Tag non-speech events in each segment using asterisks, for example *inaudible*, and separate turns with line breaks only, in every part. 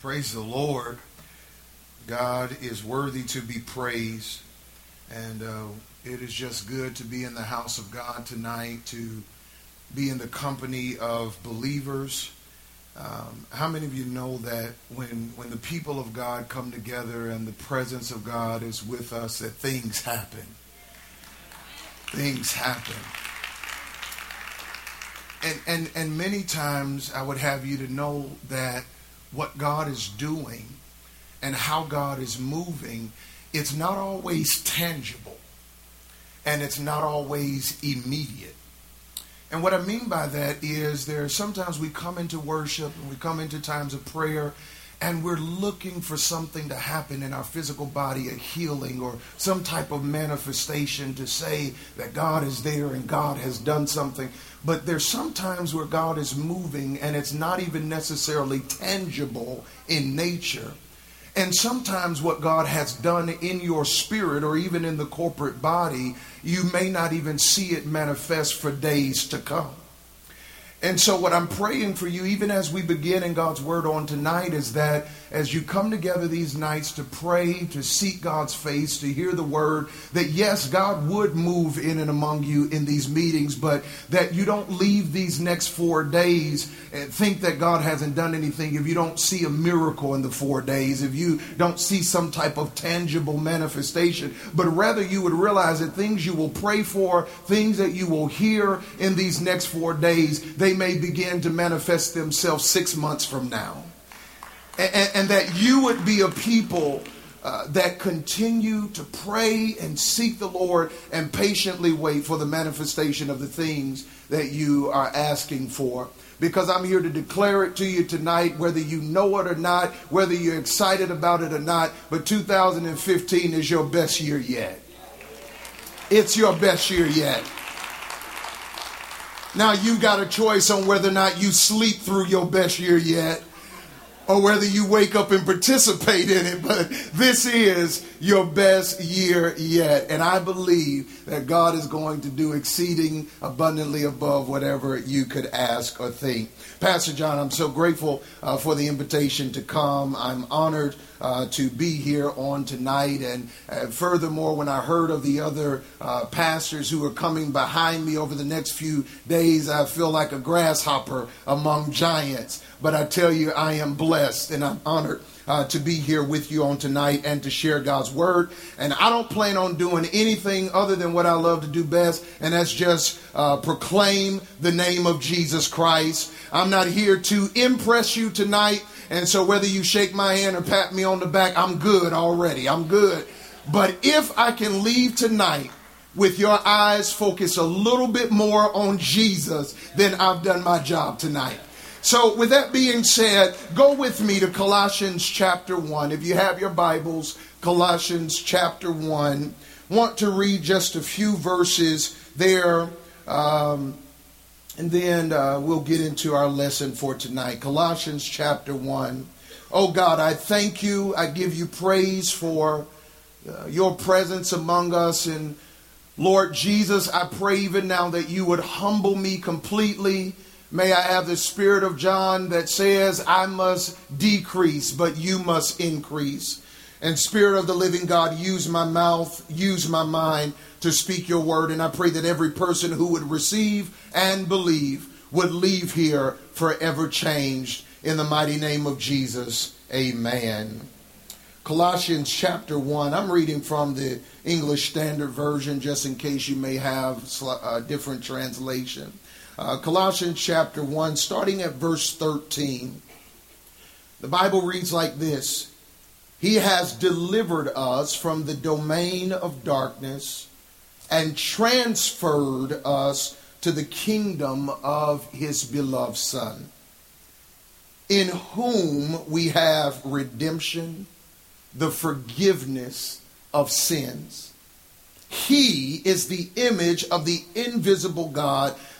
Praise the Lord. God is worthy to be praised. And uh, it is just good to be in the house of God tonight, to be in the company of believers. Um, how many of you know that when, when the people of God come together and the presence of God is with us, that things happen? Things happen. And, and, and many times I would have you to know that what God is doing and how God is moving, it's not always tangible and it's not always immediate. And what I mean by that is there sometimes we come into worship and we come into times of prayer and we're looking for something to happen in our physical body, a healing or some type of manifestation to say that God is there and God has done something. But there's sometimes where God is moving and it's not even necessarily tangible in nature. And sometimes what God has done in your spirit or even in the corporate body, you may not even see it manifest for days to come. And so, what I'm praying for you, even as we begin in God's Word on tonight, is that as you come together these nights to pray, to seek God's face, to hear the Word, that yes, God would move in and among you in these meetings, but that you don't leave these next four days and think that God hasn't done anything if you don't see a miracle in the four days, if you don't see some type of tangible manifestation, but rather you would realize that things you will pray for, things that you will hear in these next four days, they may begin to manifest themselves six months from now. And, and that you would be a people uh, that continue to pray and seek the Lord and patiently wait for the manifestation of the things that you are asking for. Because I'm here to declare it to you tonight, whether you know it or not, whether you're excited about it or not. But 2015 is your best year yet. It's your best year yet. Now you got a choice on whether or not you sleep through your best year yet or whether you wake up and participate in it, but this is your best year yet. And I believe that God is going to do exceeding abundantly above whatever you could ask or think. Pastor John, I'm so grateful uh, for the invitation to come. I'm honored uh, to be here on tonight. And uh, furthermore, when I heard of the other uh, pastors who are coming behind me over the next few days, I feel like a grasshopper among giants. But I tell you, I am blessed and I'm honored. Uh, to be here with you on tonight and to share God's word. And I don't plan on doing anything other than what I love to do best, and that's just uh, proclaim the name of Jesus Christ. I'm not here to impress you tonight. And so whether you shake my hand or pat me on the back, I'm good already. I'm good. But if I can leave tonight with your eyes focused a little bit more on Jesus, then I've done my job tonight. So, with that being said, go with me to Colossians chapter 1. If you have your Bibles, Colossians chapter 1. Want to read just a few verses there. Um, and then uh, we'll get into our lesson for tonight. Colossians chapter 1. Oh God, I thank you. I give you praise for uh, your presence among us. And Lord Jesus, I pray even now that you would humble me completely. May I have the spirit of John that says, I must decrease, but you must increase. And Spirit of the living God, use my mouth, use my mind to speak your word. And I pray that every person who would receive and believe would leave here forever changed. In the mighty name of Jesus, amen. Colossians chapter 1. I'm reading from the English Standard Version just in case you may have a uh, different translation. Uh, Colossians chapter 1, starting at verse 13. The Bible reads like this He has delivered us from the domain of darkness and transferred us to the kingdom of his beloved Son, in whom we have redemption, the forgiveness of sins. He is the image of the invisible God,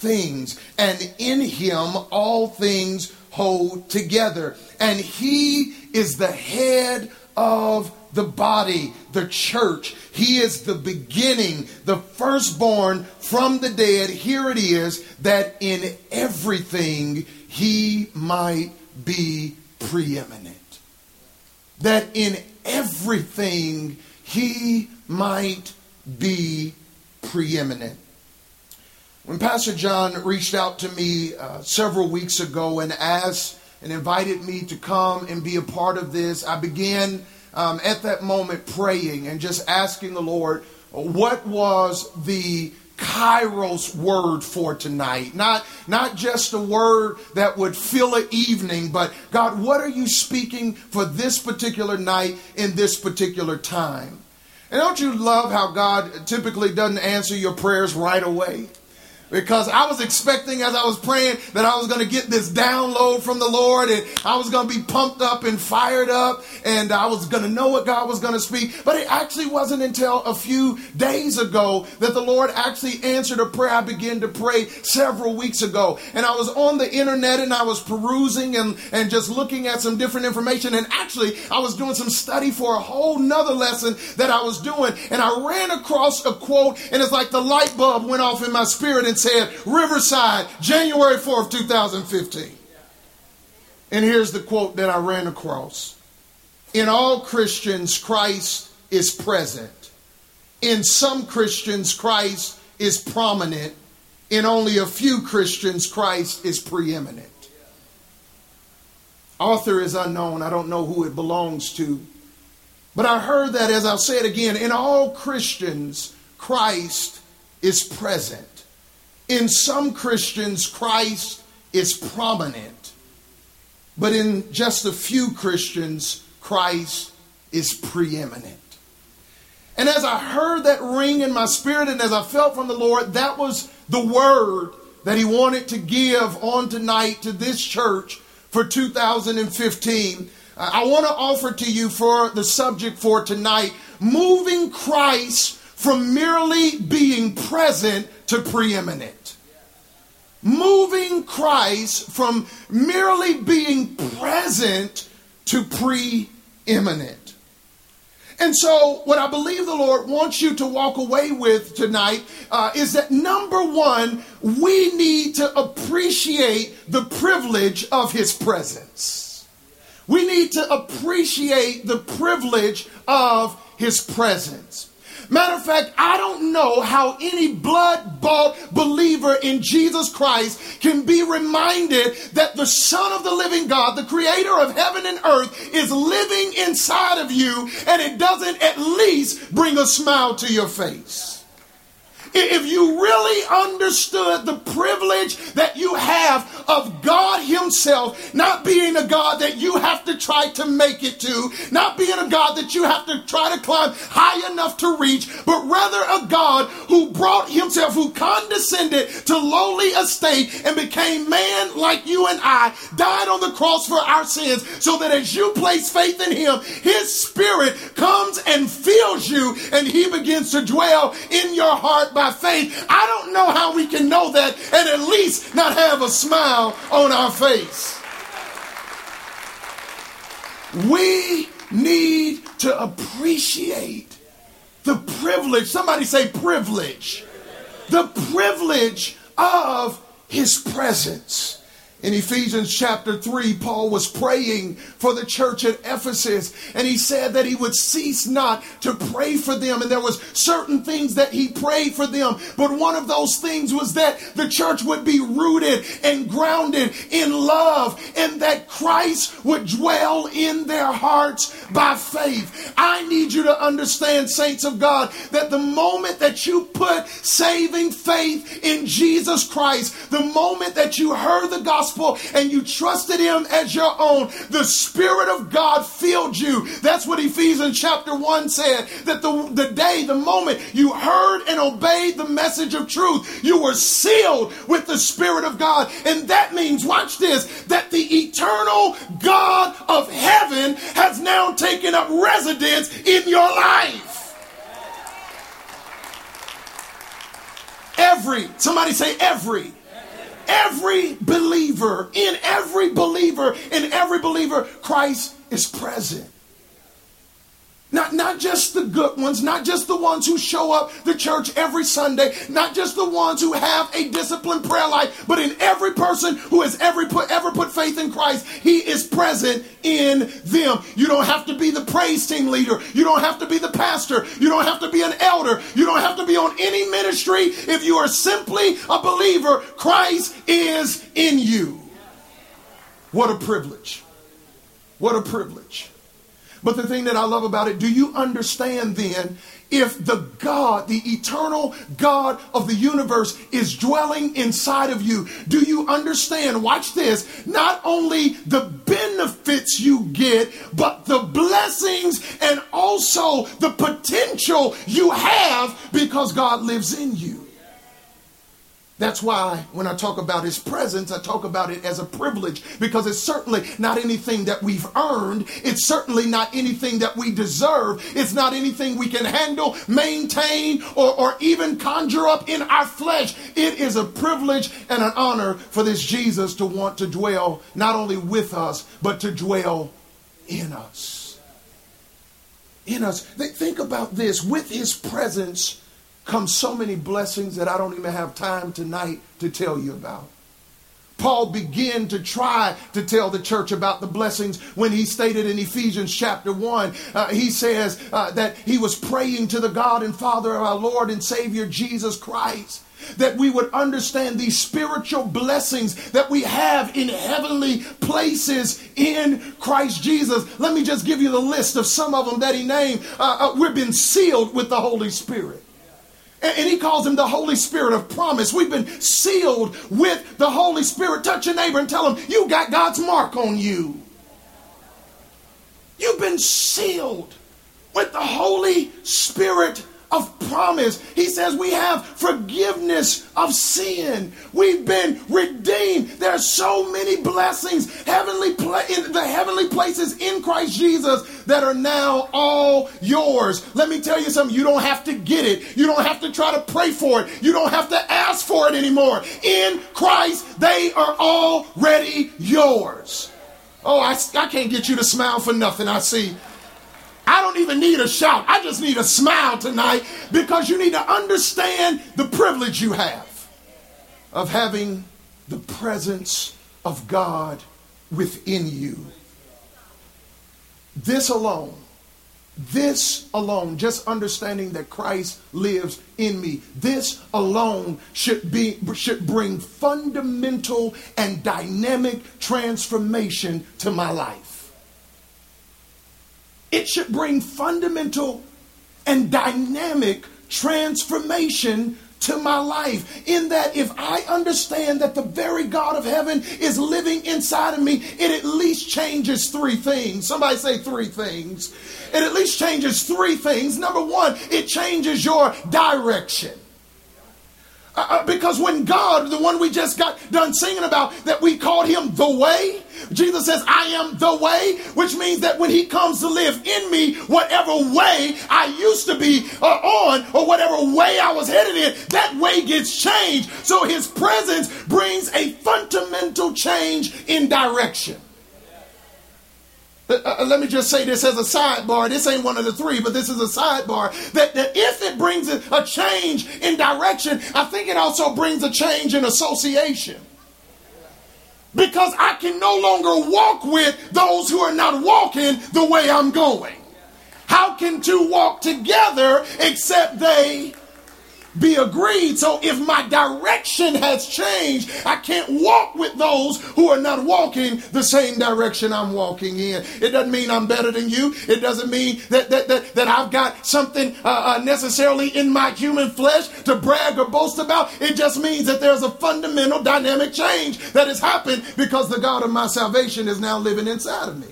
things, and in him all things hold together. And he is the head of the body, the church. He is the beginning, the firstborn from the dead. Here it is that in everything he might be preeminent. That in everything he might be preeminent. When Pastor John reached out to me uh, several weeks ago and asked and invited me to come and be a part of this, I began um, at that moment praying and just asking the Lord, what was the kairos word for tonight? Not not just a word that would fill an evening but god what are you speaking for this particular night in this particular time? And don't you love how god typically doesn't answer your prayers right away because I was expecting as I was praying that I was going to get this download from the Lord and I was going to be pumped up and fired up and I was going to know what God was going to speak. But it actually wasn't until a few days ago that the Lord actually answered a prayer I began to pray several weeks ago. And I was on the internet and I was perusing and, and just looking at some different information. And actually, I was doing some study for a whole nother lesson that I was doing. And I ran across a quote and it's like the light bulb went off in my spirit and said, Riverside, January 4th, 2015. And here's the quote that I ran across In all Christians, Christ is present. In some Christians, Christ is prominent. In only a few Christians, Christ is preeminent. Author is unknown. I don't know who it belongs to. But I heard that, as I'll say it again, in all Christians, Christ is present. In some Christians, Christ is prominent, but in just a few Christians, Christ is preeminent. And as I heard that ring in my spirit and as I felt from the Lord, that was the word that He wanted to give on tonight to this church for 2015. Uh, I want to offer to you for the subject for tonight moving Christ from merely being present to preeminent moving Christ from merely being present to preeminent. And so, what I believe the Lord wants you to walk away with tonight uh, is that number one, we need to appreciate the privilege of His presence. We need to appreciate the privilege of His presence. Matter of fact, I don't know how any blood bought believer in Jesus Christ can be reminded that the Son of the living God, the creator of heaven and earth, is living inside of you and it doesn't at least bring a smile to your face. If you really understood the privilege that you have of God Himself not being a God that you have to try to make it to, not being a God that you have to try to climb high enough to reach, but rather a God who brought Himself, who condescended to lowly estate and became man like you and I, died on the cross for our sins, so that as you place faith in Him, His Spirit comes and fills you and He begins to dwell in your heart by faith. I don't know how we can know that and at least not have a smile on our face. We need to appreciate the privilege. Somebody say privilege. The privilege of his presence. In Ephesians chapter 3, Paul was praying for the church at Ephesus, and he said that he would cease not to pray for them. And there was certain things that he prayed for them. But one of those things was that the church would be rooted and grounded in love, and that Christ would dwell in their hearts by faith. I need you to understand, saints of God, that the moment that you put saving faith in Jesus Christ, the moment that you heard the gospel, gospel and you trusted him as your own, the Spirit of God filled you. That's what Ephesians chapter 1 said. That the, the day, the moment you heard and obeyed the message of truth, you were sealed with the Spirit of God. And that means, watch this, that the eternal God of heaven has now taken up residence in your life. Every, somebody say every. Every believer, in every believer, in every believer, Christ is present. Not, not just the good ones, not just the ones who show up the church every Sunday, not just the ones who have a disciplined prayer life, but in every person who has ever put, ever put faith in Christ, He is present in them. You don't have to be the praise team leader. You don't have to be the pastor. You don't have to be an elder. You don't have to be on any ministry. If you are simply a believer, Christ is in you. What a privilege. What a privilege. But the thing that I love about it, do you understand then if the God, the eternal God of the universe is dwelling inside of you, do you understand? Watch this. Not only the benefits you get, but the blessings and also the potential you have because God lives in you. That's why when I talk about his presence, I talk about it as a privilege because it's certainly not anything that we've earned. It's certainly not anything that we deserve. It's not anything we can handle, maintain, or, or even conjure up in our flesh. It is a privilege and an honor for this Jesus to want to dwell not only with us, but to dwell in us. In us. Think about this with his presence come so many blessings that I don't even have time tonight to tell you about. Paul began to try to tell the church about the blessings when he stated in Ephesians chapter 1. Uh, he says uh, that he was praying to the God and Father of our Lord and Savior Jesus Christ. That we would understand these spiritual blessings that we have in heavenly places in Christ Jesus. Let me just give you the list of some of them that he named. Uh, uh we've been sealed with the Holy Spirit. And he calls him the Holy Spirit of promise. We've been sealed with the Holy Spirit. Touch your neighbor and tell him, You got God's mark on you. You've been sealed with the Holy Spirit of promise. He says we have forgiveness of sin. We've been redeemed. There are so many blessings heavenly pla- in the heavenly places in Christ Jesus that are now all yours. Let me tell you something. You don't have to get it. You don't have to try to pray for it. You don't have to ask for it anymore. In Christ, they are already yours. Oh, I, I can't get you to smile for nothing. I see I don't even need a shout. I just need a smile tonight because you need to understand the privilege you have of having the presence of God within you. This alone, this alone, just understanding that Christ lives in me, this alone should be should bring fundamental and dynamic transformation to my life. It should bring fundamental and dynamic transformation to my life. In that, if I understand that the very God of heaven is living inside of me, it at least changes three things. Somebody say three things. It at least changes three things. Number one, it changes your direction. Uh, uh, because when God, the one we just got done singing about, that we called him the way, Jesus says, I am the way, which means that when he comes to live in me, whatever way I used to be uh, on or whatever way I was headed in, that way gets changed. So his presence brings a fundamental change in direction. Uh, uh, let me just say this as a sidebar. This ain't one of the three, but this is a sidebar. That, that if it brings a change in direction, I think it also brings a change in association. Because I can no longer walk with those who are not walking the way I'm going. How can two walk together except they be agreed. So if my direction has changed, I can't walk with those who are not walking the same direction I'm walking in. It doesn't mean I'm better than you. It doesn't mean that that that, that I've got something uh, uh, necessarily in my human flesh to brag or boast about. It just means that there's a fundamental dynamic change that has happened because the God of my salvation is now living inside of me.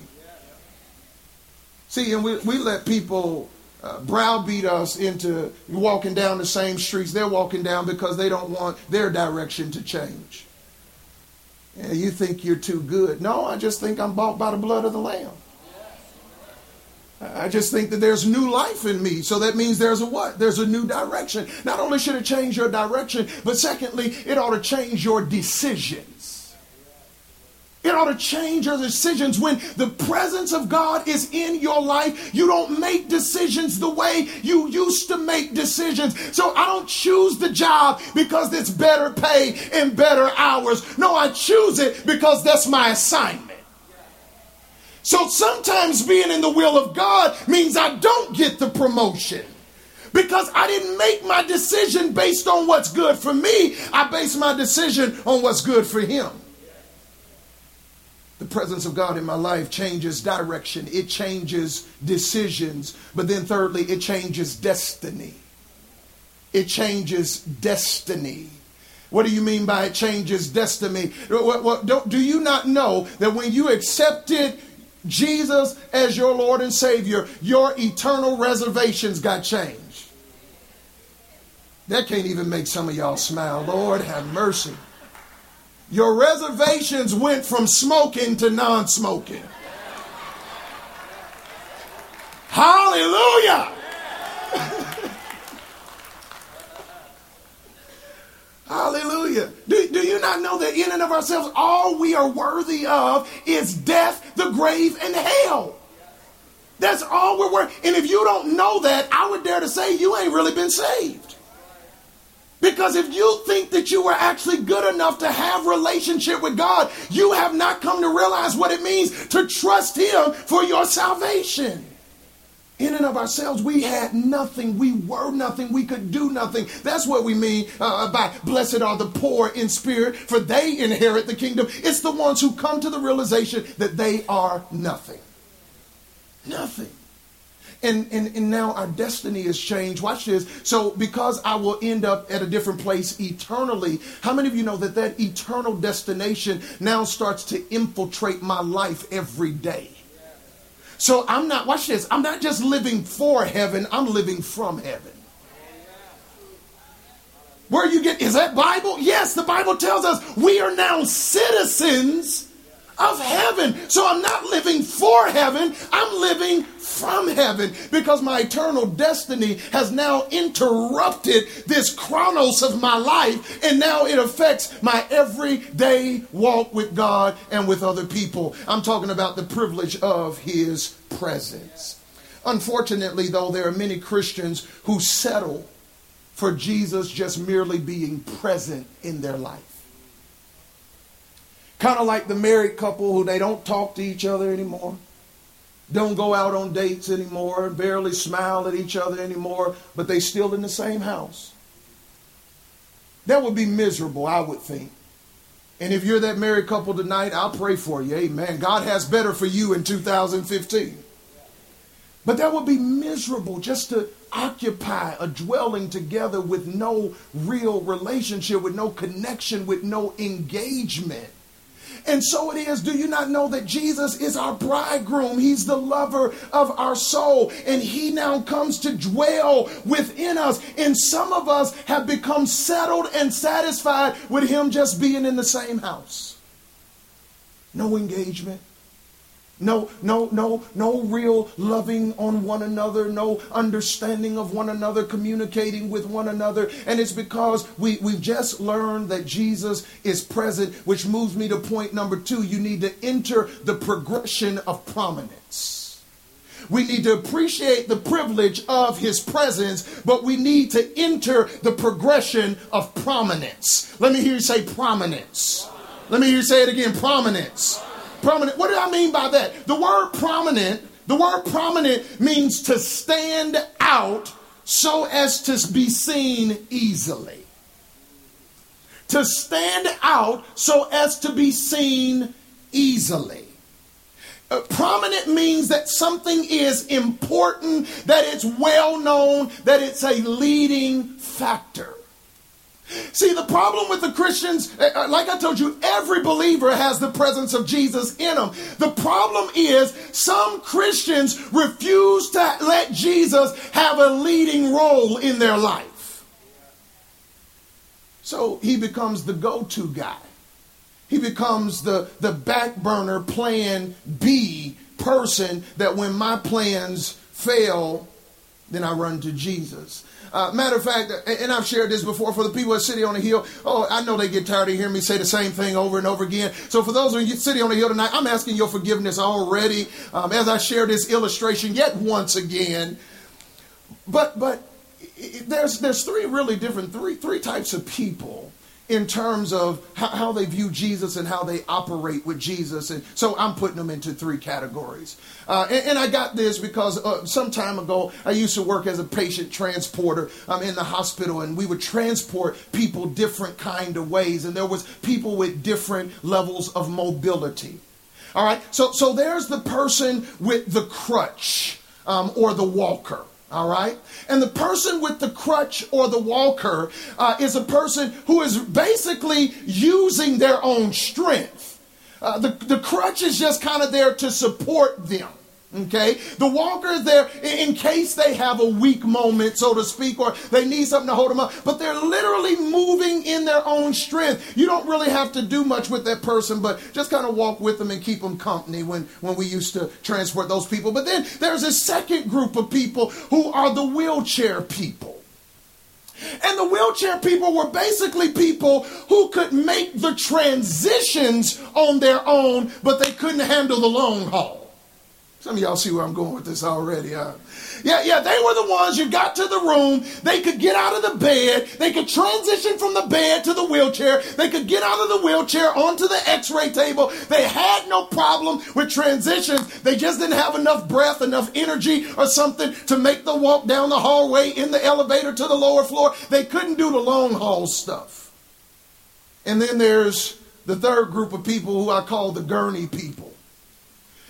See, and we, we let people uh, browbeat us into walking down the same streets they're walking down because they don't want their direction to change. Yeah, you think you're too good. No, I just think I'm bought by the blood of the Lamb. I just think that there's new life in me. So that means there's a what? There's a new direction. Not only should it change your direction, but secondly, it ought to change your decisions. It ought to change your decisions. When the presence of God is in your life, you don't make decisions the way you used to make decisions. So I don't choose the job because it's better pay and better hours. No, I choose it because that's my assignment. So sometimes being in the will of God means I don't get the promotion because I didn't make my decision based on what's good for me. I base my decision on what's good for Him. Presence of God in my life changes direction, it changes decisions, but then thirdly, it changes destiny. It changes destiny. What do you mean by it changes destiny? Do you not know that when you accepted Jesus as your Lord and Savior, your eternal reservations got changed? That can't even make some of y'all smile. Lord, have mercy. Your reservations went from smoking to non smoking. Hallelujah. *laughs* Hallelujah. Do, do you not know that in and of ourselves, all we are worthy of is death, the grave, and hell? That's all we're worth. And if you don't know that, I would dare to say you ain't really been saved. Because if you think that you are actually good enough to have relationship with God, you have not come to realize what it means to trust him for your salvation. In and of ourselves, we had nothing. We were nothing. We could do nothing. That's what we mean uh, by blessed are the poor in spirit, for they inherit the kingdom. It's the ones who come to the realization that they are nothing. Nothing. And, and, and now our destiny is changed. Watch this. So, because I will end up at a different place eternally, how many of you know that that eternal destination now starts to infiltrate my life every day? So, I'm not, watch this, I'm not just living for heaven, I'm living from heaven. Where you get, is that Bible? Yes, the Bible tells us we are now citizens of heaven. So I'm not living for heaven, I'm living from heaven because my eternal destiny has now interrupted this chronos of my life and now it affects my everyday walk with God and with other people. I'm talking about the privilege of His presence. Unfortunately, though, there are many Christians who settle for Jesus just merely being present in their life. Kind of like the married couple who they don't talk to each other anymore, don't go out on dates anymore, barely smile at each other anymore, but they still in the same house. That would be miserable, I would think. And if you're that married couple tonight, I'll pray for you. Amen. God has better for you in 2015. But that would be miserable just to occupy a dwelling together with no real relationship, with no connection, with no engagement. And so it is. Do you not know that Jesus is our bridegroom? He's the lover of our soul. And he now comes to dwell within us. And some of us have become settled and satisfied with him just being in the same house. No engagement, no, no, no, no real loving on one another, no understanding of one another, communicating with one another. And it's because we, we've just learned that Jesus is present, which moves me to point number two. You need to enter the progression of prominence. We need to appreciate the privilege of his presence, but we need to enter the progression of prominence. Let me hear you say prominence. Let me hear you say it again prominence. Prominent. What do I mean by that? The word prominent, the word prominent means to stand out so as to be seen easily. To stand out so as to be seen easily. Uh, prominent means that something is important, that it's well known, that it's a leading factor. See, the problem with the Christians, uh, uh, like I told you, every believer has the presence of Jesus in them. The problem is some Christians refuse to let Jesus have a leading role in their life. So he becomes the go to guy. He becomes the, the back burner plan B person that when my plans fail, then I run to Jesus. Uh, matter of fact, and I've shared this before for the people at City on the Hill. Oh, I know they get tired of hearing me say the same thing over and over again. So for those of you City on the Hill tonight, I'm asking your forgiveness already um, as I share this illustration yet once again. But but there's there's three really different three three types of people in terms of how, they view Jesus and how they operate with Jesus. And so I'm putting them into three categories. Uh, and, and, I got this because uh, some time ago I used to work as a patient transporter um, in the hospital, and we would transport people different kind of ways, and there was people with different levels of mobility. All right, so so there's the person with the crutch um, or the walker. All right? And the person with the crutch or the walker uh, is a person who is basically using their own strength. Uh, the, the crutch is just kind of there to support them. Okay? The walker is there in case they have a weak moment, so to speak, or they need something to hold them up. But they're literally moving in their own strength. You don't really have to do much with that person, but just kind of walk with them and keep them company when, when we used to transport those people. But then there's a second group of people who are the wheelchair people. And the wheelchair people were basically people who could make the transitions on their own, but they couldn't handle the long haul. Some of y'all see where I'm going with this already. Huh? Yeah, yeah, they were the ones you got to the room. They could get out of the bed. They could transition from the bed to the wheelchair. They could get out of the wheelchair onto the x ray table. They had no problem with transitions. They just didn't have enough breath, enough energy, or something to make the walk down the hallway in the elevator to the lower floor. They couldn't do the long haul stuff. And then there's the third group of people who I call the gurney people.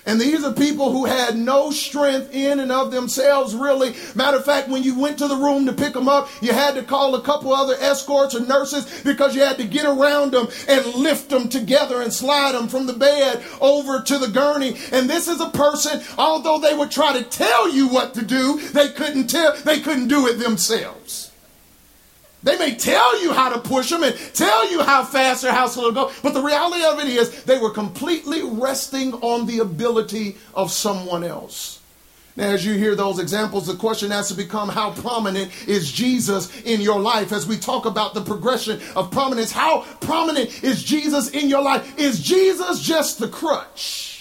And these are people who had no strength in and of themselves, really. Matter of fact, when you went to the room to pick them up, you had to call a couple other escorts or nurses because you had to get around them and lift them together and slide them from the bed over to the gurney. And this is a person, although they would try to tell you what to do, they couldn't tell, they couldn't do it themselves. They may tell you how to push them and tell you how fast or how slow to go, but the reality of it is they were completely resting on the ability of someone else. Now, as you hear those examples, the question has to become how prominent is Jesus in your life? As we talk about the progression of prominence, how prominent is Jesus in your life? Is Jesus just the crutch?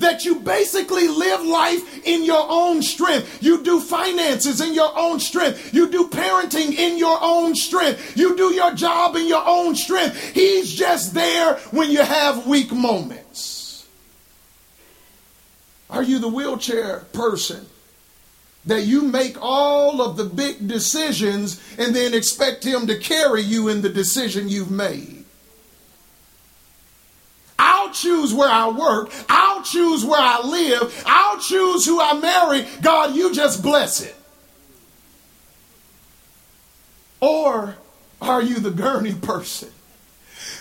That you basically live life in your own strength. You do finances in your own strength. You do parenting in your own strength. You do your job in your own strength. He's just there when you have weak moments. Are you the wheelchair person? That you make all of the big decisions and then expect him to carry you in the decision you've made. I'll choose where I work. I'll choose where I live. I'll choose who I marry. God, you just bless it. Or are you the gurney person?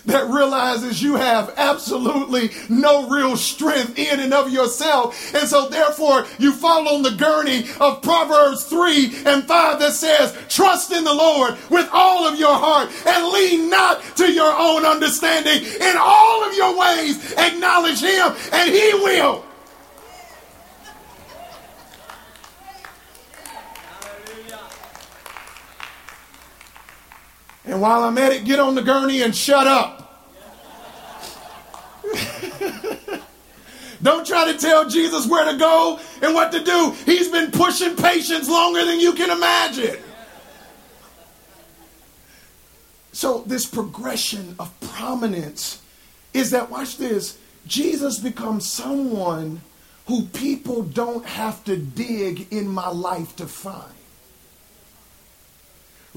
That realizes you have absolutely no real strength in and of yourself. And so therefore you fall on the gurney of Proverbs 3 and 5 that says, trust in the Lord with all of your heart and lean not to your own understanding. In all of your ways, acknowledge him and he will. And while I'm at it, get on the gurney and shut up. *laughs* Don't try to tell Jesus where to go and what to do. He's been pushing patience longer than you can imagine. So, this progression of prominence is that, watch this, Jesus becomes someone who people don't have to dig in my life to find.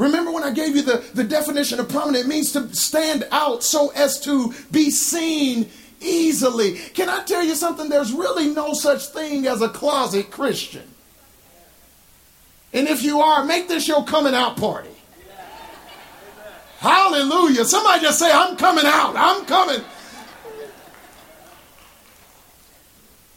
Remember when I gave you the, the definition of prominent? It means to stand out so as to be seen easily. Can I tell you something? There's really no such thing as a closet Christian. And if you are, make this your coming out party. Hallelujah. Somebody just say, I'm coming out. I'm coming.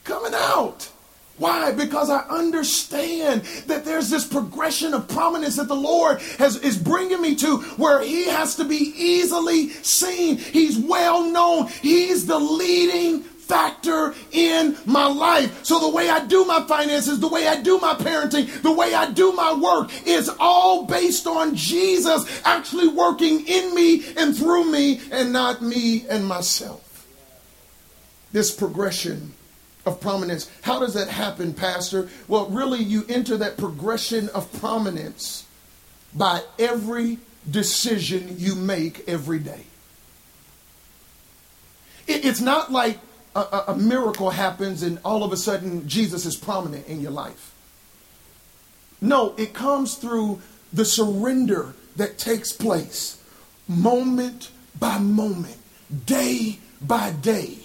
Coming out. Why? Because I understand that there's this progression of prominence that the Lord has, is bringing me to where He has to be easily seen. He's well known. He's the leading factor in my life. So the way I do my finances, the way I do my parenting, the way I do my work is all based on Jesus actually working in me and through me and not me and myself. This progression of prominence. How does that happen, Pastor? Well, really, you enter that progression of prominence by every decision you make every day. It's not like a, a, miracle happens and all of a sudden Jesus is prominent in your life. No, it comes through the surrender that takes place moment by moment, day by day.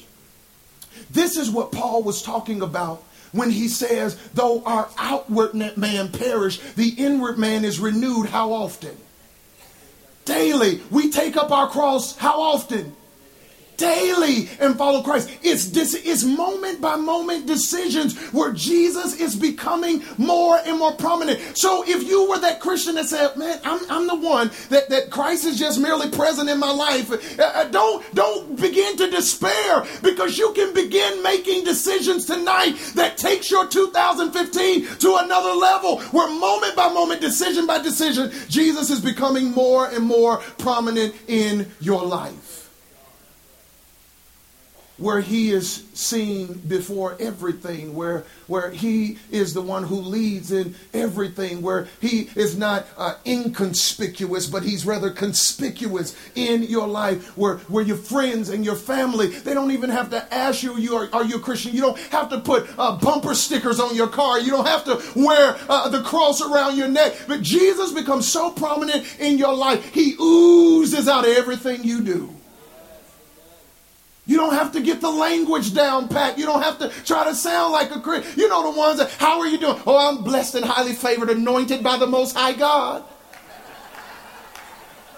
This is what Paul was talking about when he says, though our outward man perish, the inward man is renewed how often? Daily. We take up our cross how often? Daily and follow Christ. It's this it's moment by moment decisions where Jesus is becoming more and more prominent. So if you were that Christian that said, "Man, I'm, I'm the one that, that Christ is just merely present in my life," uh, uh don't don't begin to despair because you can begin making decisions tonight that takes your 2015 to another level where moment by moment, decision by decision, Jesus is becoming more and more prominent in your life where he is seen before everything, where, where he is the one who leads in everything, where he is not uh, inconspicuous, but he's rather conspicuous in your life, where, where your friends and your family, they don't even have to ask you, you are, are you a Christian? You don't have to put uh, bumper stickers on your car. You don't have to wear uh, the cross around your neck. But Jesus becomes so prominent in your life, he oozes out everything you do. You don't have to get the language down pat. You don't have to try to sound like a Christian. You know the ones that, how are you doing? Oh, I'm blessed and highly favored, anointed by the Most High God.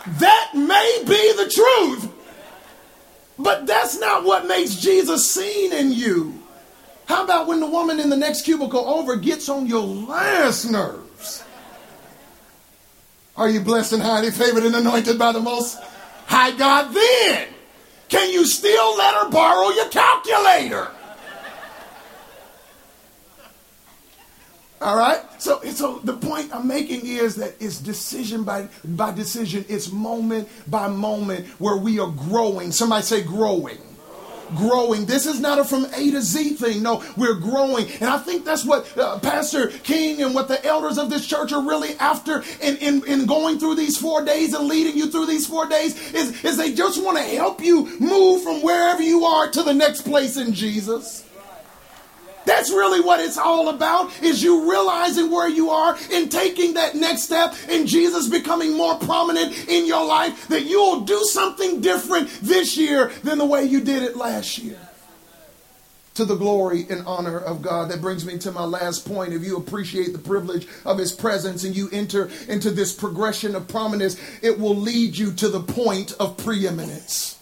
That may be the truth, but that's not what makes Jesus seen in you. How about when the woman in the next cubicle over gets on your last nerves? Are you blessed and highly favored and anointed by the Most High God then? Can you still let her borrow your calculator? All right? So, so the point I'm making is that it's decision by, by decision, it's moment by moment where we are growing. Somebody say growing growing. This is not a from A to Z thing. No, we're growing. And I think that's what uh, Pastor King and what the elders of this church are really after in, in, in going through these four days and leading you through these four days is, is they just want to help you move from wherever you are to the next place in Jesus. That's really what it's all about is you realizing where you are and taking that next step and Jesus becoming more prominent in your life that you'll do something different this year than the way you did it last year. To the glory and honor of God. That brings me to my last point. If you appreciate the privilege of His presence and you enter into this progression of prominence, it will lead you to the point of preeminence.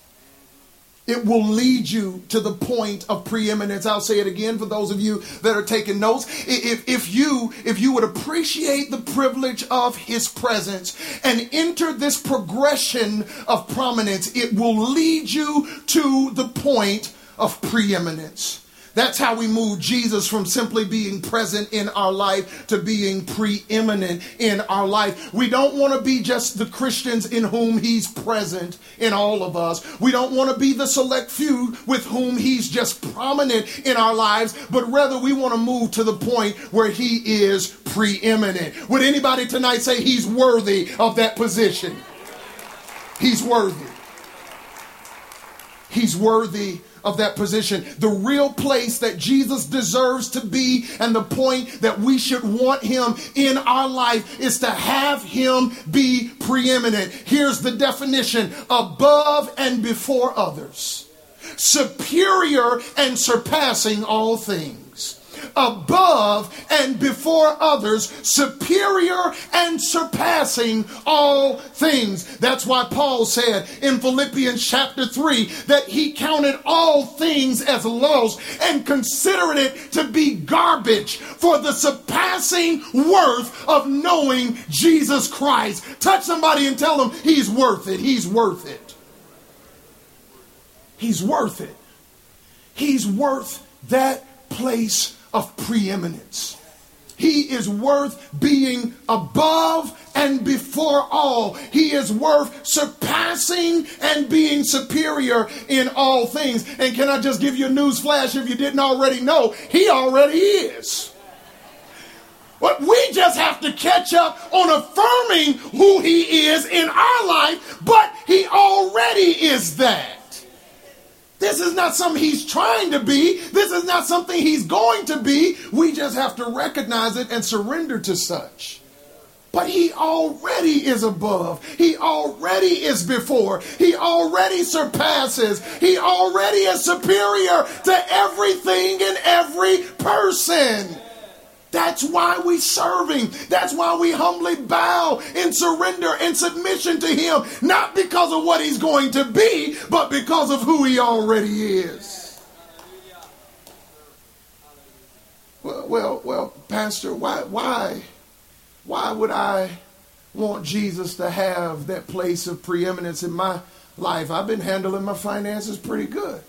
It will lead you to the point of preeminence. I'll say it again for those of you that are taking notes. If, if you if you would appreciate the privilege of his presence and enter this progression of prominence, it will lead you to the point of preeminence. That's how we move Jesus from simply being present in our life to being preeminent in our life. We don't want to be just the Christians in whom He's present in all of us. We don't want to be the select few with whom He's just prominent in our lives, but rather we want to move to the point where He is preeminent. Would anybody tonight say He's worthy of that position? He's worthy. He's worthy of that position. The real place that Jesus deserves to be and the point that we should want him in our life is to have him be preeminent. Here's the definition above and before others, superior and surpassing all things above and before others, superior and surpassing all things. That's why Paul said in Philippians chapter 3 that he counted all things as loss and considered it to be garbage for the surpassing worth of knowing Jesus Christ. Touch somebody and tell them he's worth it. He's worth it. He's worth it. He's worth that place of preeminence. He is worth being above and before all. He is worth surpassing and being superior in all things. And can I just give you a news flash if you didn't already know? He already is. But we just have to catch up on affirming who he is in our life, but he already is that. This is not something he's trying to be. This is not something he's going to be. We just have to recognize it and surrender to such. But he already is above. He already is before. He already surpasses. He already is superior to everything and every person. That's why we serve him. That's why we humbly bow in surrender and submission to him, not because of what he's going to be, but because of who he already is. Well, well, well, Pastor, why, why, why would I want Jesus to have that place of preeminence in my life? I've been handling my finances pretty good.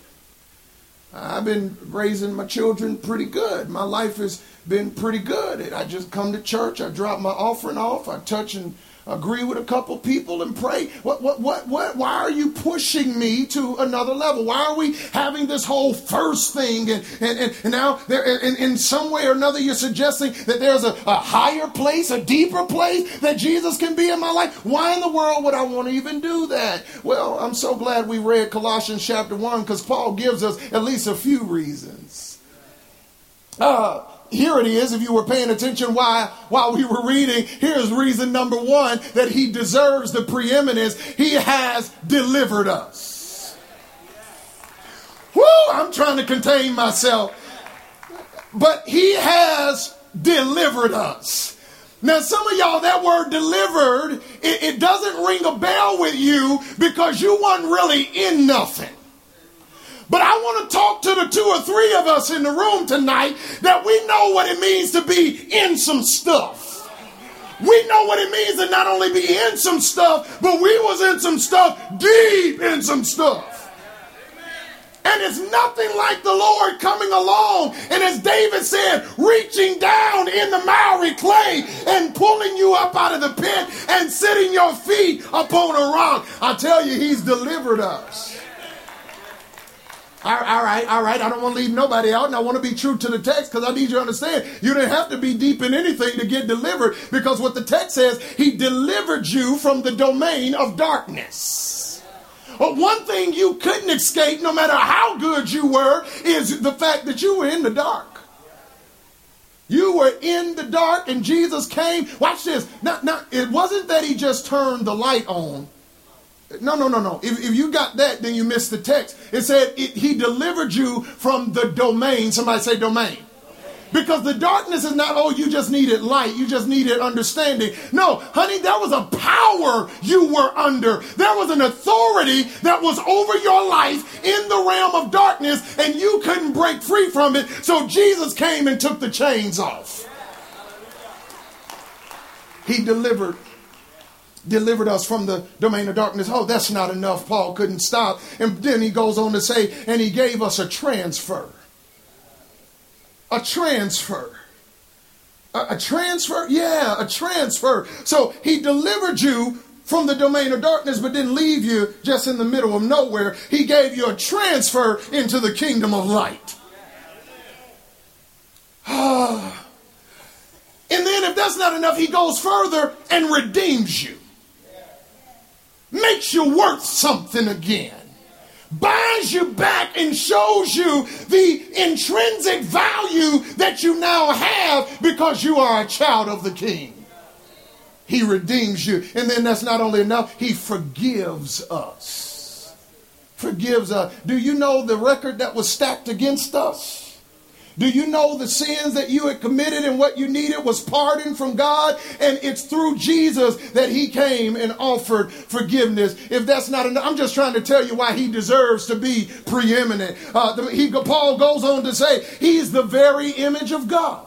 I've been raising my children pretty good. My life has been pretty good. I just come to church, I drop my offering off, I touch and agree with a couple people and pray. What, what, what, what, why are you pushing me to another level? Why are we having this whole first thing? And, and, and, and now there, in, in some way or another, you're suggesting that there's a, a higher place, a deeper place that Jesus can be in my life. Why in the world would I want to even do that? Well, I'm so glad we read Colossians chapter 1 because Paul gives us at least a few reasons. Uh, here it is if you were paying attention why while we were reading here's reason number one that he deserves the preeminence he has delivered us. Whoo, i'm trying to contain myself. But he has delivered us. Now, some of y'all, that word delivered, it, it doesn't ring a bell with you because you weren't really in nothing. But I want to talk to the two or three of us in the room tonight that we know what it means to be in some stuff. We know what it means to not only be in some stuff, but we was in some stuff, deep in some stuff. And it's nothing like the Lord coming along. And as David said, reaching down in the miry clay and pulling you up out of the pit and setting your feet upon a rock. I tell you, he's delivered us. All right, all right. I don't want to leave nobody out, and I want to be true to the text because I need you to understand you didn't have to be deep in anything to get delivered because what the text says, He delivered you from the domain of darkness. But one thing you couldn't escape, no matter how good you were, is the fact that you were in the dark. You were in the dark, and Jesus came. Watch this. Now, now, it wasn't that He just turned the light on no, no, no, no. If, if you got that, then you missed the text. It said it, he delivered you from the domain. Somebody say domain. Because the darkness is not, oh, you just needed light, you just needed understanding. No, honey, there was a power you were under. There was an authority that was over your life in the realm of darkness, and you couldn't break free from it. So Jesus came and took the chains off. He delivered delivered us from the domain of darkness. Oh, that's not enough. Paul couldn't stop. And then he goes on to say, and he gave us a transfer. A transfer. A, a transfer? Yeah, a transfer. So he delivered you from the domain of darkness, but didn't leave you just in the middle of nowhere. He gave you a transfer into the kingdom of light. Ah. and then, if that's not enough, he goes further and redeems you makes you worth something again. buys you back and shows you the intrinsic value that you now have because you are a child of the King. He redeems you. And then that's not only enough, He forgives us. Forgives us. Do you know the record that was stacked against us? Do you know the sins that you had committed and what you needed was pardon from God? And it's through Jesus that He came and offered forgiveness. If that's not enough, I'm just trying to tell you why He deserves to be preeminent. Uh, he, Paul goes on to say, He's the very image of God.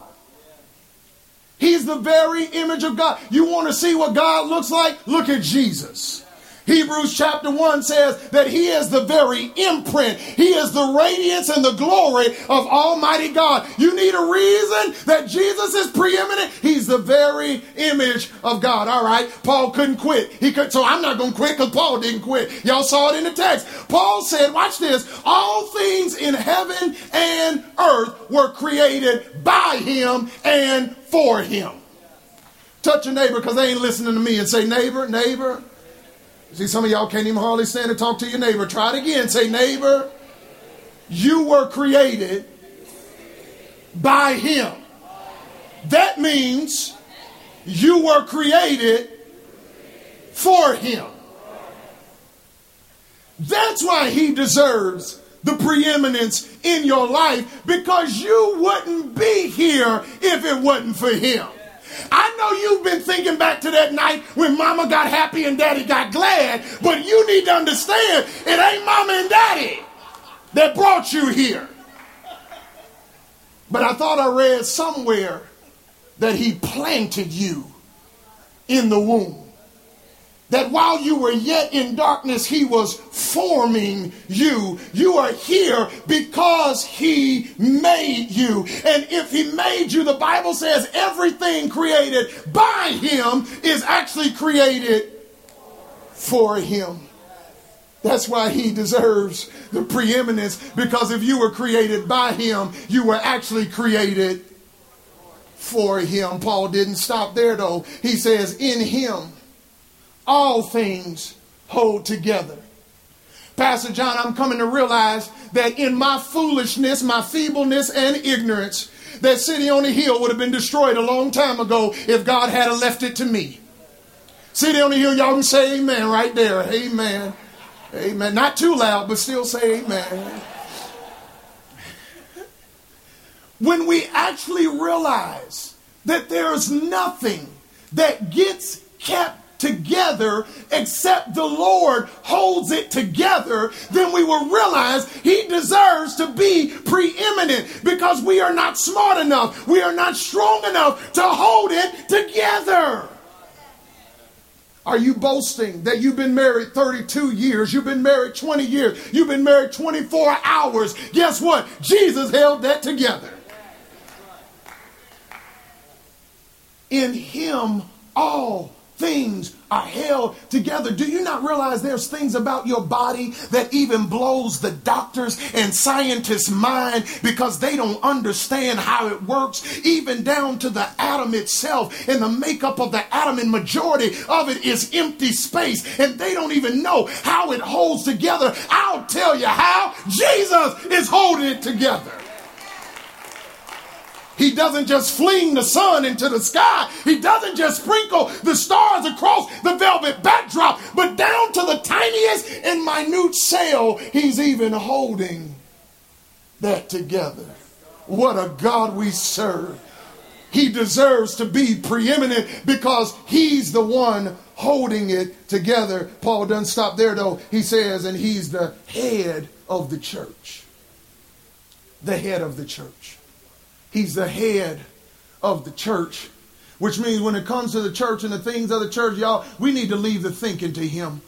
He's the very image of God. You want to see what God looks like? Look at Jesus. Hebrews chapter 1 says that he is the very imprint. He is the radiance and the glory of Almighty God. You need a reason that Jesus is preeminent. He's the very image of God. All right. Paul couldn't quit. He could, so I'm not going to quit because Paul didn't quit. Y'all saw it in the text. Paul said, watch this. All things in heaven and earth were created by him and for him. Touch your neighbor because they ain't listening to me and say, neighbor, neighbor. See, some of y'all can't even hardly stand to talk to your neighbor. Try it again. Say, neighbor, you were created by him. That means you were created for him. That's why he deserves the preeminence in your life because you wouldn't be here if it wasn't for him. I know you've been thinking back to that night when mama got happy and daddy got glad, but you need to understand it ain't mama and daddy that brought you here. But I thought I read somewhere that he planted you in the womb that while you were yet in darkness, he was forming you. You are here because he made you. And if he made you, the Bible says everything created by him is actually created for him. That's why he deserves the preeminence because if you were created by him, you were actually created for him. Paul didn't stop there though. He says, In him all things hold together. Pastor John, I'm coming to realize that in my foolishness, my feebleness, and ignorance, that city on the hill would have been destroyed a long time ago if God had left it to me. City on the hill, y'all can say amen right there. Amen. Amen. Not too loud, but still say amen. When we actually realize that there is nothing that gets kept together except the Lord holds it together, then we will realize He deserves to be preeminent because we are not smart enough, we are not strong enough to hold it together. Are you boasting that you've been married 32 years? You've been married 20 years. You've been married 24 hours. Guess what? Jesus held that together. In Him, all things are held together. Do you not realize there's things about your body that even blows the doctors and scientists' mind because they don't understand how it works, even down to the atom itself and the makeup of the atom, and majority of it is empty space, and they don't even know how it holds together. I'll tell you how Jesus is holding it together. He doesn't just fling the sun into the sky. He doesn't just sprinkle the stars across the velvet backdrop, but down to the tiniest and minute sail, he's even holding that together. What a God we serve. He deserves to be preeminent because he's the one holding it together. Paul doesn't stop there though. He says, and he's the head of the church. The head of the church. He's the head of the church, which means when it comes to the church and the things of the church, y'all, we need to leave the thinking to Him.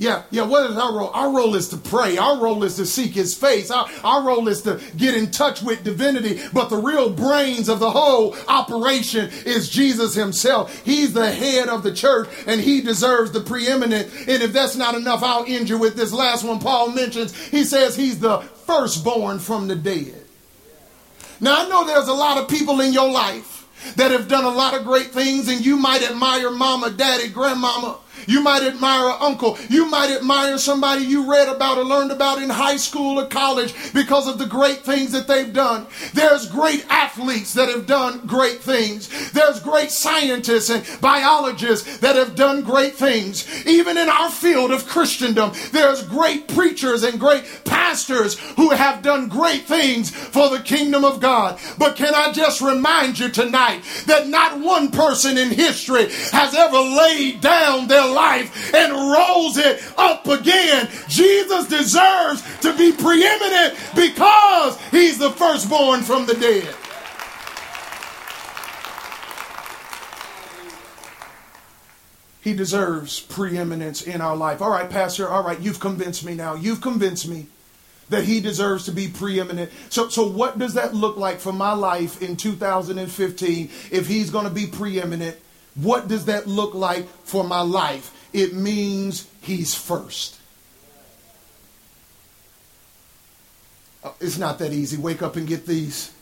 Yeah, yeah, what is our role? Our role is to pray. Our role is to seek his face. Our, our role is to get in touch with divinity. But the real brains of the whole operation is Jesus himself. He's the head of the church and he deserves the preeminent. And if that's not enough, I'll end you with this last one Paul mentions. He says he's the firstborn from the dead. Now, I know there's a lot of people in your life that have done a lot of great things, and you might admire mama, daddy, grandmama. You might admire an uncle. You might admire somebody you read about or learned about in high school or college because of the great things that they've done. There's great athletes that have done great things. There's great scientists and biologists that have done great things. Even in our field of Christendom, there's great preachers and great pastors who have done great things for the kingdom of God. But can I just remind you tonight that not one person in history has ever laid down their life and rose it up again. Jesus deserves to be preeminent because he's the firstborn from the dead. He deserves preeminence in our life. All right, Pastor, all right, you've convinced me now. You've convinced me that he deserves to be preeminent. So, so what does that look like for my life in 2015 if he's going to be preeminent? What does that look like for my life? It means he's first. Oh, it's not that easy. Wake up and get these.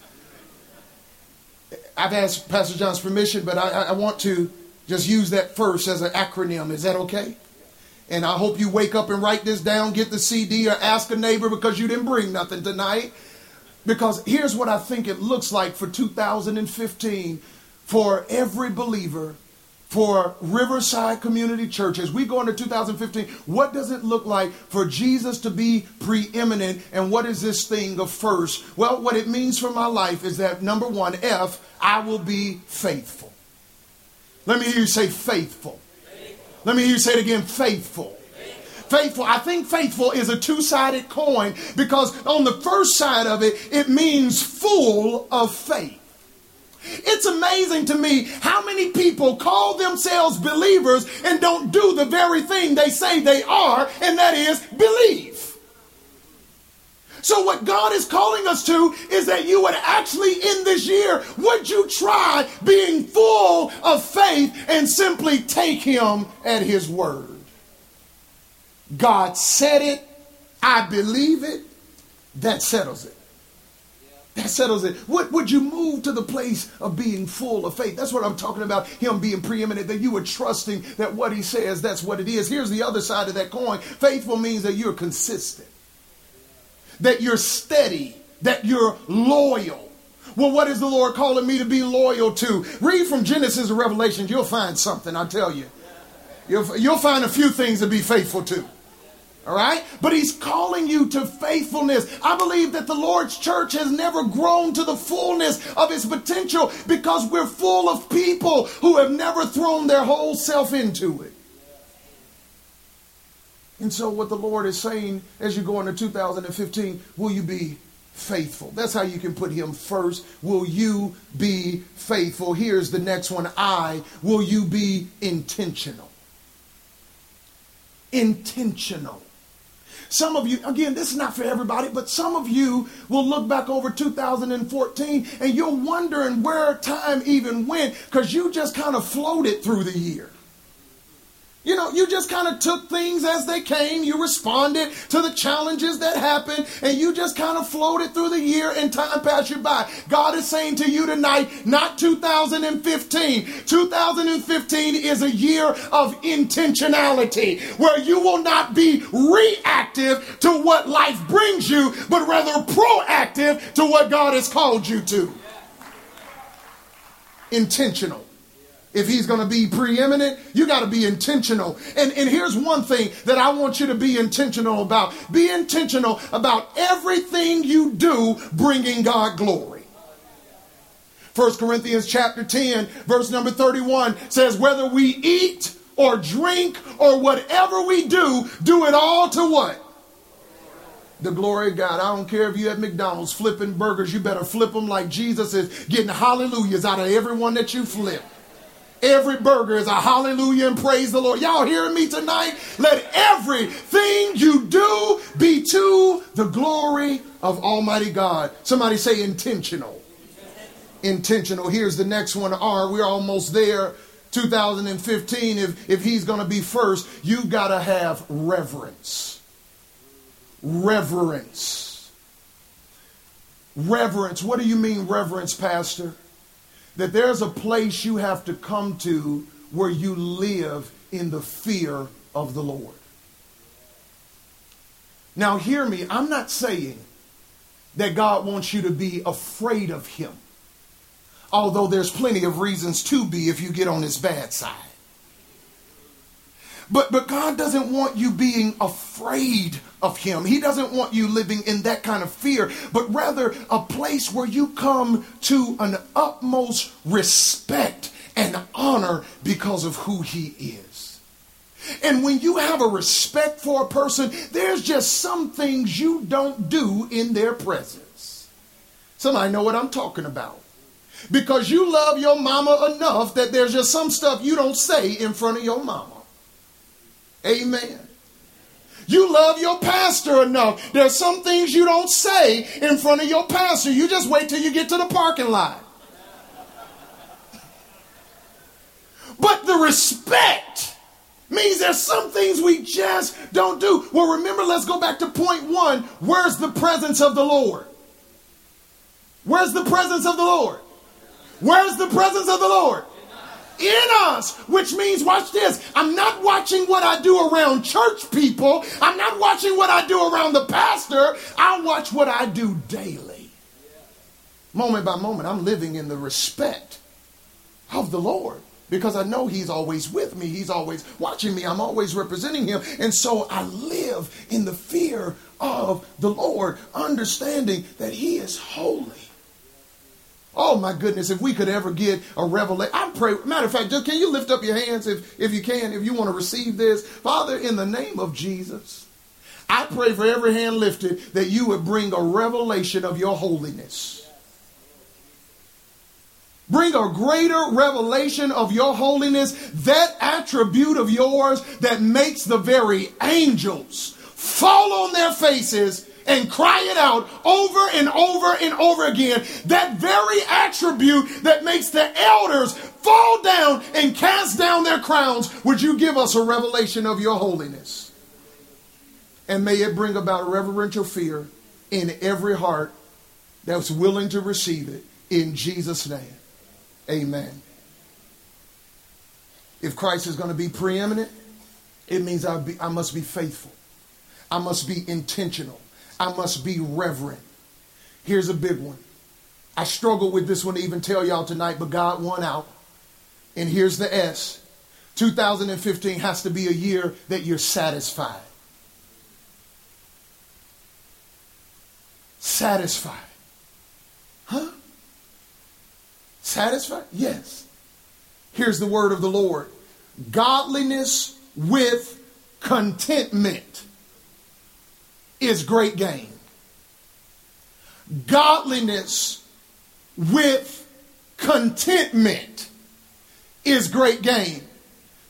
I've asked Pastor John's permission, but I, I want to just use that first as an acronym. Is that okay? And I hope you wake up and write this down, get the CD, or ask a neighbor because you didn't bring nothing tonight. Because here's what I think it looks like for 2015 for every believer, for Riverside Community Church. As we go into 2015, what does it look like for Jesus to be preeminent? And what is this thing of first? Well, what it means for my life is that number one, F, I will be faithful. Let me hear you say faithful. Let me hear you say it again faithful. Faithful. I think faithful is a two sided coin because on the first side of it, it means full of faith. It's amazing to me how many people call themselves believers and don't do the very thing they say they are, and that is believe. So, what God is calling us to is that you would actually, in this year, would you try being full of faith and simply take Him at His word? God said it, I believe it, that settles it. That settles it. What would you move to the place of being full of faith? That's what I'm talking about. Him being preeminent, that you are trusting that what he says, that's what it is. Here's the other side of that coin. Faithful means that you're consistent that you're steady, that you're loyal. Well, what is the Lord calling me to be loyal to? Read from Genesis to Revelation, you'll find something, I tell you. You'll, you'll find a few things to be faithful to. All right? But he's calling you to faithfulness. I believe that the Lord's church has never grown to the fullness of its potential because we're full of people who have never thrown their whole self into it. And so, what the Lord is saying as you go into 2015, will you be faithful? That's how you can put Him first. Will you be faithful? Here's the next one I. Will you be intentional? Intentional. Some of you, again, this is not for everybody, but some of you will look back over 2014 and you're wondering where time even went because you just kind of floated through the year. You know, you just kind of took things as they came. You responded to the challenges that happened, and you just kind of floated through the year and time passed you by. God is saying to you tonight, not 2015. 2015 is a year of intentionality where you will not be reactive to what life brings you, but rather proactive to what God has called you to. Intentional. If he's going to be preeminent, you got to be intentional. And, and here's one thing that I want you to be intentional about be intentional about everything you do bringing God glory. 1 Corinthians chapter 10, verse number 31 says, Whether we eat or drink or whatever we do, do it all to what? the glory of God. I don't care if you're at McDonald's flipping burgers, you better flip them like Jesus is getting hallelujahs out of everyone that you flip. Every burger is a hallelujah and praise the Lord. Y'all hearing me tonight? Let everything you do be to the glory of Almighty God. Somebody say intentional. Intentional. Here's the next one. R. We're almost there. 2015. If, if he's going to be first, you got to have reverence. Reverence. Reverence. What do you mean, reverence, Pastor? That there's a place you have to come to where you live in the fear of the Lord. Now, hear me, I'm not saying that God wants you to be afraid of Him, although there's plenty of reasons to be if you get on His bad side. But, but God doesn't want you being afraid of Him. He doesn't want you living in that kind of fear, but rather a place where you come to an utmost respect and honor because of who He is. And when you have a respect for a person, there's just some things you don't do in their presence. Somebody know what I'm talking about. Because you love your mama enough that there's just some stuff you don't say in front of your mama. Amen. You love your pastor enough. There's some things you don't say in front of your pastor. You just wait till you get to the parking lot. But the respect means there's some things we just don't do. Well, remember, let's go back to point one. Where's the presence of the Lord? Where's the presence of the Lord? Where's the presence of the Lord? In us, which means, watch this, I'm not watching what I do around church people. I'm not watching what I do around the pastor. I watch what I do daily. Moment by moment, I'm living in the respect of the Lord because I know He's always with me. He's always watching me. I'm always representing Him. And so I live in the fear of the Lord, understanding that He is holy. Oh my goodness, if we could ever get a revelation. I pray, matter of fact, just can you lift up your hands if, if you can, if you want to receive this? Father, in the name of Jesus, I pray for every hand lifted that you would bring a revelation of your holiness. Bring a greater revelation of your holiness, that attribute of yours that makes the very angels fall on their faces and cry it out over and over and over again. That very attribute that makes the elders fall down and cast down their crowns. Would you give us a revelation of your holiness? And may it bring about reverential fear in every heart that's willing to receive it. In Jesus' name, amen. If Christ is going to be preeminent, it means I, be, I must be faithful. I must be intentional. I must be reverent. Here's a big one. I struggle with this one to even tell y'all tonight, but God won out. And here's the S 2015 has to be a year that you're satisfied. Satisfied. Huh? Satisfied? Yes. Here's the word of the Lord godliness with contentment is great gain. Godliness with contentment is great gain.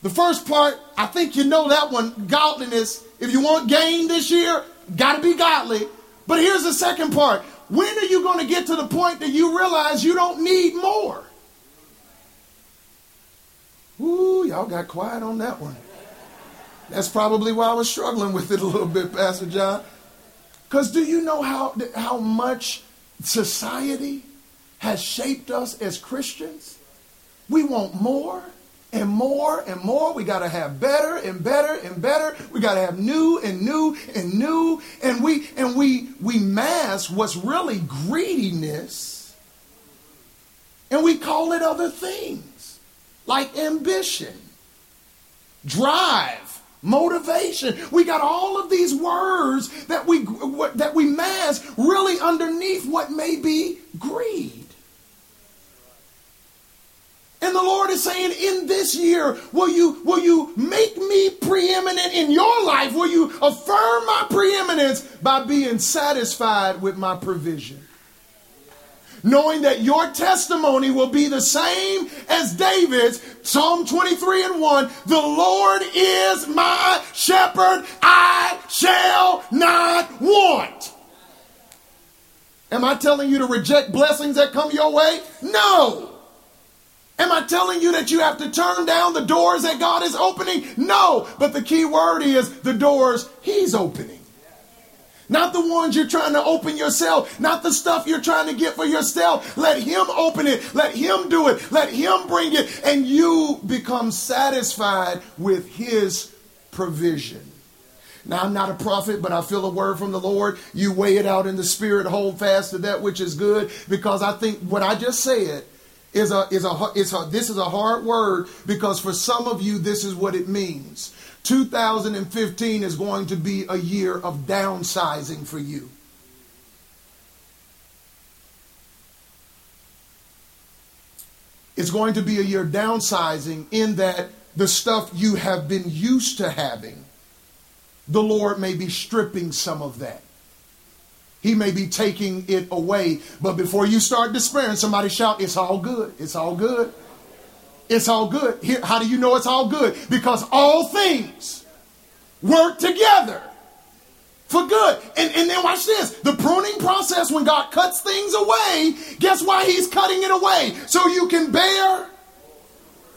The first part, I think you know that one. Godliness, if you want gain this year, got to be godly. But here's the second part. When are you going to get to the point that you realize you don't need more? Ooh, y'all got quiet on that one. That's probably why I was struggling with it a little bit, Pastor John. Because do you know how, how much society has shaped us as Christians? We want more and more and more. We got to have better and better and better. We got to have new and new and new. And we and we we mask what's really greediness, and we call it other things like ambition, drive, motivation. We got all of these words that we that we mask really underneath what may be greed. And the Lord is saying, in this year, will you, will you make me preeminent in your life? Will you affirm my preeminence by being satisfied with my provision? Knowing that your testimony will be the same as David's. Psalm 23 and 1 The Lord is my shepherd, I shall not want. Am I telling you to reject blessings that come your way? No. Am I telling you that you have to turn down the doors that God is opening? No. But the key word is the doors He's opening. Not the ones you're trying to open yourself, not the stuff you're trying to get for yourself. Let Him open it, let Him do it, let Him bring it, and you become satisfied with His provision. Now, I'm not a prophet, but I feel a word from the Lord. You weigh it out in the spirit, hold fast to that which is good, because I think what I just said is a is a is a this is a hard word because for some of you this is what it means. 2015 is going to be a year of downsizing for you. It's going to be a year downsizing in that the stuff you have been used to having, the Lord may be stripping some of that. He may be taking it away. But before you start despairing, somebody shout, It's all good. It's all good. It's all good. Here, how do you know it's all good? Because all things work together for good. And, and then watch this the pruning process, when God cuts things away, guess why He's cutting it away? So you can bear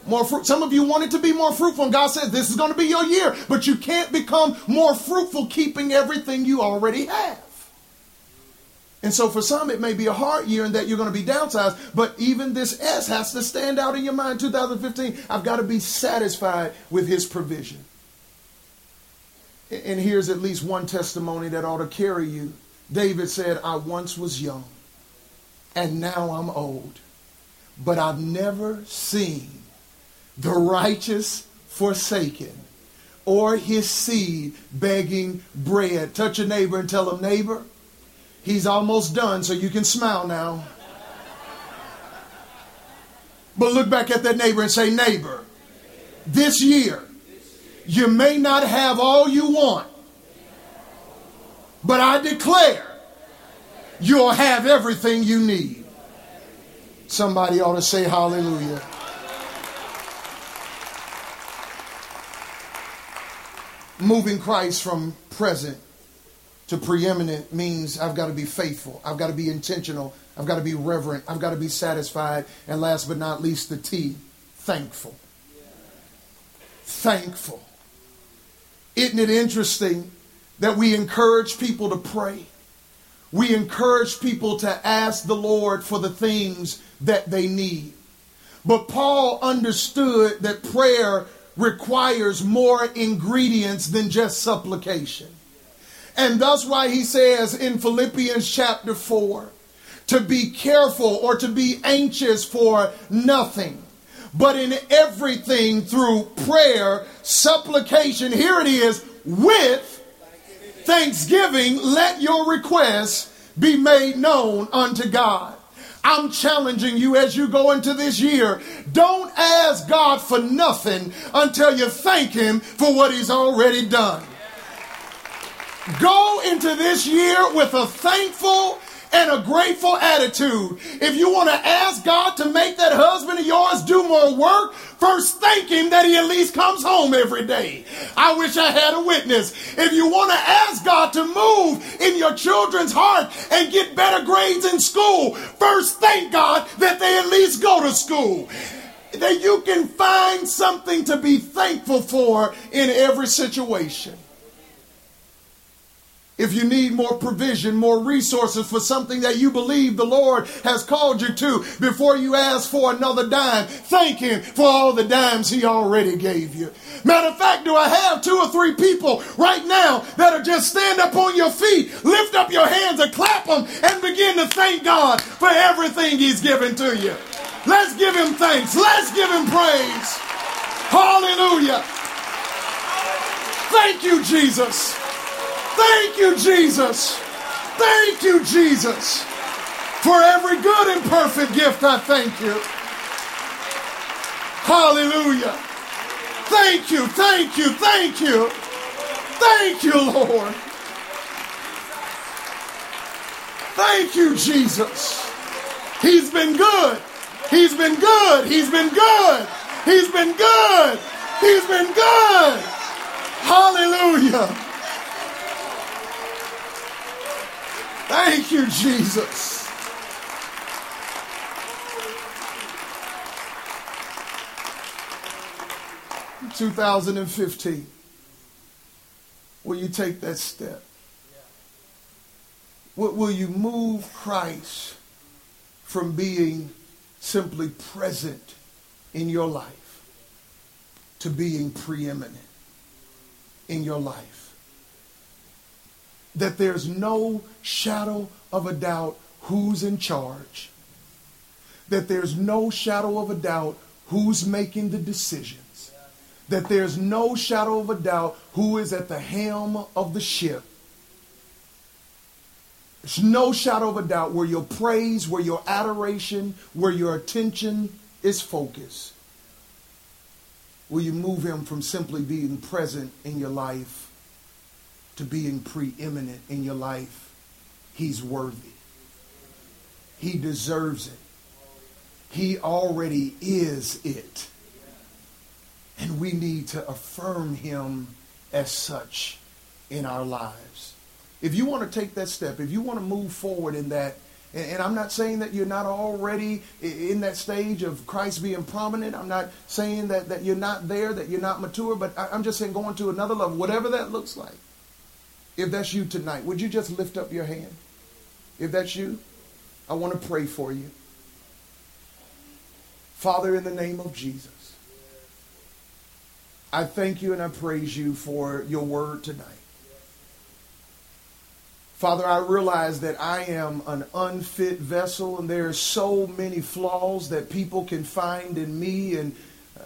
more fruit. Some of you want it to be more fruitful, and God says this is going to be your year, but you can't become more fruitful keeping everything you already have. And so for some, it may be a hard year in that you're going to be downsized, but even this S has to stand out in your mind 2015. I've got to be satisfied with his provision. And here's at least one testimony that ought to carry you. David said, I once was young, and now I'm old, but I've never seen the righteous forsaken or his seed begging bread. Touch a neighbor and tell him, neighbor, He's almost done, so you can smile now. But look back at that neighbor and say, Neighbor, this year, you may not have all you want, but I declare you'll have everything you need. Somebody ought to say hallelujah. Moving Christ from present to preeminent means I've got to be faithful. I've got to be intentional. I've got to be reverent. I've got to be satisfied. And last but not least, the T, thankful. Thankful. Isn't it interesting that we encourage people to pray? We encourage people to ask the Lord for the things that they need. But Paul understood that prayer requires more ingredients than just supplication. And that's why he says in Philippians chapter 4 to be careful or to be anxious for nothing, but in everything through prayer, supplication, here it is, with thanksgiving, let your requests be made known unto God. I'm challenging you as you go into this year. Don't ask God for nothing until you thank Him for what He's already done. Go into this year with a thankful and a grateful attitude. If you want to ask God to make that husband of yours do more work, first thank Him that He at least comes home every day. I wish I had a witness. If you want to ask God to move in your children's heart and get better grades in school, first thank God that they at least go to school. That you can find something to be thankful for in every situation. If you need more provision, more resources for something that you believe the Lord has called you to, before you ask for another dime, thank Him for all the dimes He already gave you. Matter of fact, do I have two or three people right now that'll just stand up on your feet, lift up your hands and clap them and begin to thank God for everything He's given to you? Let's give Him thanks. Let's give Him praise. Hallelujah. Thank you, Jesus. Thank you, Jesus. Thank you, Jesus. For every good and perfect gift, I thank you. Hallelujah. Thank you, thank you, thank you. Thank you, Lord. Thank you, Jesus. He's been good. He's been good. He's been good. He's been good. He's been good. Hallelujah. Thank you, Jesus. In 2015, will you take that step? Will, will you move Christ from being simply present in your life to being preeminent in your life? That there's no shadow of a doubt who's in charge. That there's no shadow of a doubt who's making the decisions. That there's no shadow of a doubt who is at the helm of the ship. There's no shadow of a doubt where your praise, where your adoration, where your attention is focused. Will you move him from simply being present in your life to being preeminent in your life? He's worthy. He deserves it. He already is it. And we need to affirm him as such in our lives. If you want to take that step, if you want to move forward in that, and, I'm not saying that you're not already in that stage of Christ being prominent. I'm not saying that, that you're not there, that you're not mature, but I'm just saying going to another level, whatever that looks like. If that's you tonight, would you just lift up your hand? If that's you, I want to pray for you. Father, in the name of Jesus, I thank you and I praise you for your word tonight. Father, I realize that I am an unfit vessel and there are so many flaws that people can find in me and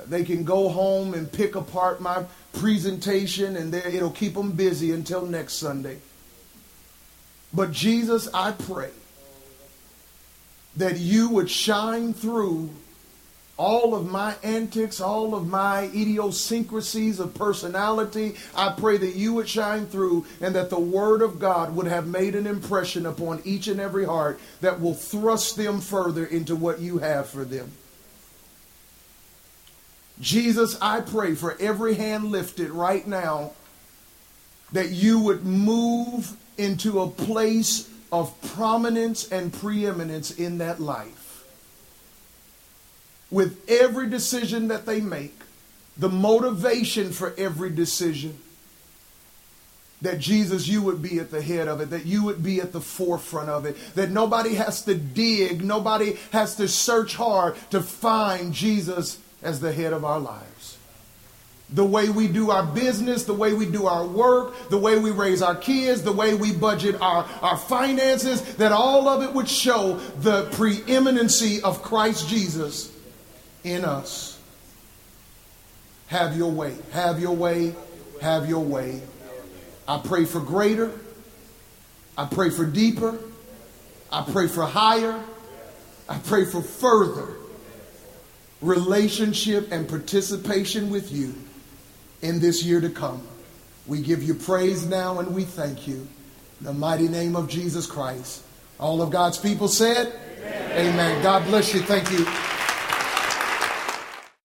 they can go home and pick apart my presentation and it'll keep them busy until next Sunday. But Jesus, I pray that you would shine through all of my antics, all of my idiosyncrasies of personality. I pray that you would shine through and that the Word of God would have made an impression upon each and every heart that will thrust them further into what you have for them. Jesus, I pray for every hand lifted right now that you would move into a place of prominence and preeminence in that life. With every decision that they make, the motivation for every decision, that Jesus, you would be at the head of it, that you would be at the forefront of it, that nobody has to dig, nobody has to search hard to find Jesus as the head of our lives the way we do our business, the way we do our work, the way we raise our kids, the way we budget our, our finances, that all of it would show the preeminency of Christ Jesus in us. Have your way, have your way, have your way. I pray for greater. I pray for deeper. I pray for higher. I pray for further relationship and participation with you in this year to come. We give you praise now and we thank you. In the mighty name of Jesus Christ. All of God's people said, Amen. Amen. God bless you. Thank you.